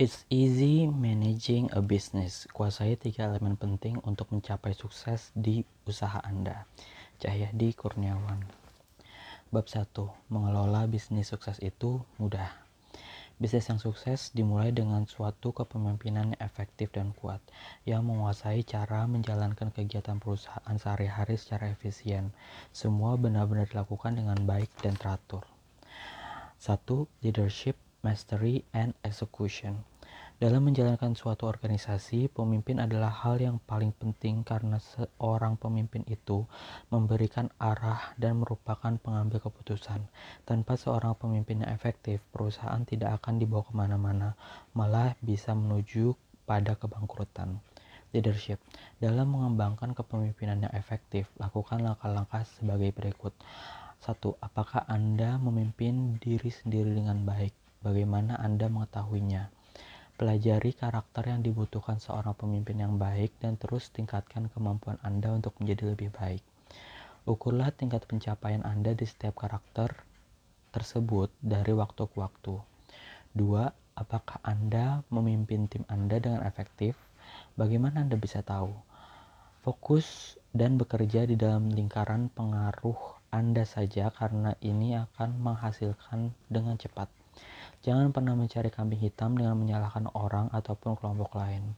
It's easy managing a business. Kuasai tiga elemen penting untuk mencapai sukses di usaha Anda. Cahyadi Kurniawan. Bab 1. Mengelola bisnis sukses itu mudah. Bisnis yang sukses dimulai dengan suatu kepemimpinan yang efektif dan kuat, yang menguasai cara menjalankan kegiatan perusahaan sehari-hari secara efisien. Semua benar-benar dilakukan dengan baik dan teratur. 1. Leadership mastery, and execution. Dalam menjalankan suatu organisasi, pemimpin adalah hal yang paling penting karena seorang pemimpin itu memberikan arah dan merupakan pengambil keputusan. Tanpa seorang pemimpin yang efektif, perusahaan tidak akan dibawa ke mana-mana, malah bisa menuju pada kebangkrutan. Leadership Dalam mengembangkan kepemimpinan yang efektif, lakukan langkah-langkah sebagai berikut. 1. Apakah Anda memimpin diri sendiri dengan baik? Bagaimana Anda mengetahuinya? Pelajari karakter yang dibutuhkan seorang pemimpin yang baik dan terus tingkatkan kemampuan Anda untuk menjadi lebih baik. Ukurlah tingkat pencapaian Anda di setiap karakter tersebut dari waktu ke waktu. 2. Apakah Anda memimpin tim Anda dengan efektif? Bagaimana Anda bisa tahu? Fokus dan bekerja di dalam lingkaran pengaruh Anda saja karena ini akan menghasilkan dengan cepat. Jangan pernah mencari kambing hitam dengan menyalahkan orang ataupun kelompok lain.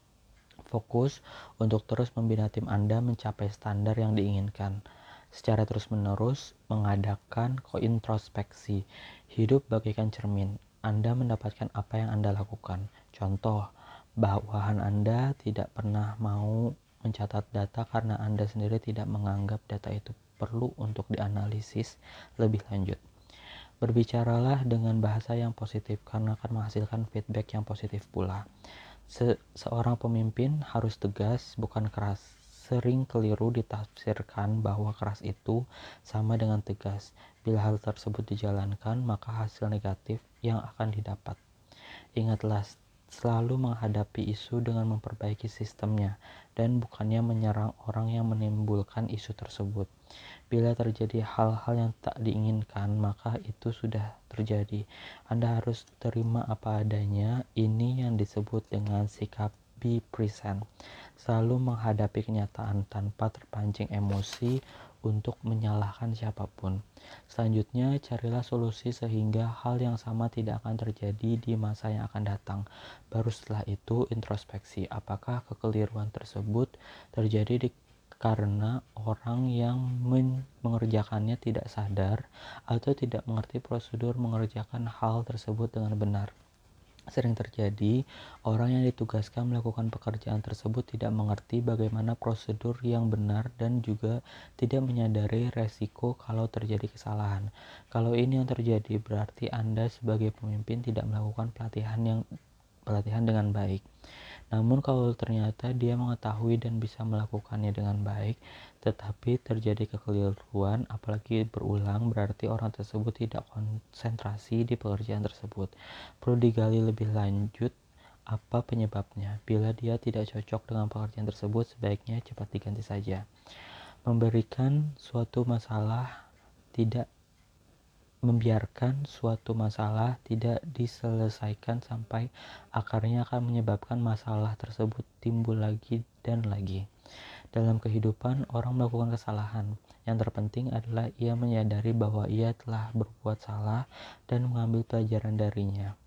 Fokus untuk terus membina tim Anda mencapai standar yang diinginkan. Secara terus-menerus mengadakan kointrospeksi. Hidup bagaikan cermin. Anda mendapatkan apa yang Anda lakukan. Contoh, bawahan Anda tidak pernah mau mencatat data karena Anda sendiri tidak menganggap data itu perlu untuk dianalisis lebih lanjut. Berbicaralah dengan bahasa yang positif karena akan menghasilkan feedback yang positif pula. Se seorang pemimpin harus tegas, bukan keras. Sering keliru ditafsirkan bahwa keras itu sama dengan tegas. Bila hal tersebut dijalankan, maka hasil negatif yang akan didapat. Ingatlah, selalu menghadapi isu dengan memperbaiki sistemnya dan bukannya menyerang orang yang menimbulkan isu tersebut. Bila terjadi hal-hal yang tak diinginkan, maka itu sudah terjadi. Anda harus terima apa adanya. Ini yang disebut dengan sikap be present. Selalu menghadapi kenyataan tanpa terpancing emosi untuk menyalahkan siapa pun. Selanjutnya, carilah solusi sehingga hal yang sama tidak akan terjadi di masa yang akan datang. Baru setelah itu, introspeksi apakah kekeliruan tersebut terjadi di karena orang yang mengerjakannya tidak sadar atau tidak mengerti prosedur mengerjakan hal tersebut dengan benar. Sering terjadi, orang yang ditugaskan melakukan pekerjaan tersebut tidak mengerti bagaimana prosedur yang benar dan juga tidak menyadari resiko kalau terjadi kesalahan. Kalau ini yang terjadi, berarti Anda sebagai pemimpin tidak melakukan pelatihan yang pelatihan dengan baik. Namun kalau ternyata dia mengetahui dan bisa melakukannya dengan baik, tetapi terjadi kekeliruan, apalagi berulang, berarti orang tersebut tidak konsentrasi di pekerjaan tersebut. Perlu digali lebih lanjut apa penyebabnya. Bila dia tidak cocok dengan pekerjaan tersebut, sebaiknya cepat diganti saja. Memberikan suatu masalah tidak membiarkan suatu masalah tidak diselesaikan sampai akarnya akan menyebabkan masalah tersebut timbul lagi dan lagi. Dalam kehidupan, orang melakukan kesalahan. Yang terpenting adalah ia menyadari bahwa ia telah berbuat salah dan mengambil pelajaran darinya.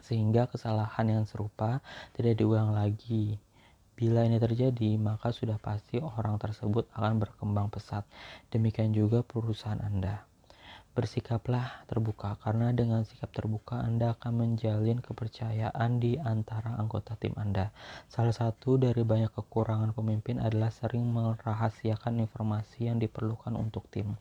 Sehingga kesalahan yang serupa tidak diulang lagi. Bila ini terjadi, maka sudah pasti orang tersebut akan berkembang pesat. Demikian juga perusahaan Anda. Bersikaplah terbuka, karena dengan sikap terbuka Anda akan menjalin kepercayaan di antara anggota tim Anda. Salah satu dari banyak kekurangan pemimpin adalah sering merahasiakan informasi yang diperlukan untuk tim,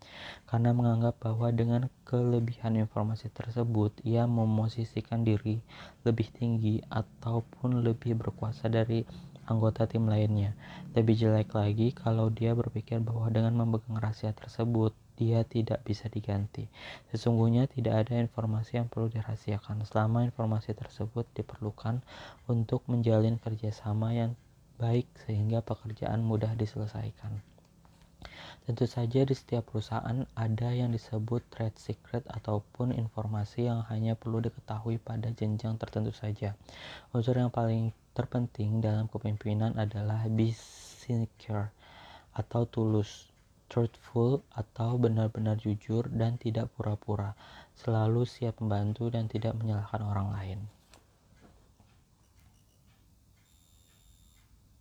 karena menganggap bahwa dengan kelebihan informasi tersebut ia memosisikan diri lebih tinggi ataupun lebih berkuasa dari anggota tim lainnya. Lebih jelek lagi kalau dia berpikir bahwa dengan memegang rahasia tersebut, dia tidak bisa diganti. Sesungguhnya tidak ada informasi yang perlu dirahasiakan selama informasi tersebut diperlukan untuk menjalin kerjasama yang baik sehingga pekerjaan mudah diselesaikan. Tentu saja di setiap perusahaan ada yang disebut trade secret ataupun informasi yang hanya perlu diketahui pada jenjang tertentu saja. Unsur yang paling terpenting dalam kepemimpinan adalah be sincere atau tulus, truthful atau benar-benar jujur dan tidak pura-pura, selalu siap membantu dan tidak menyalahkan orang lain.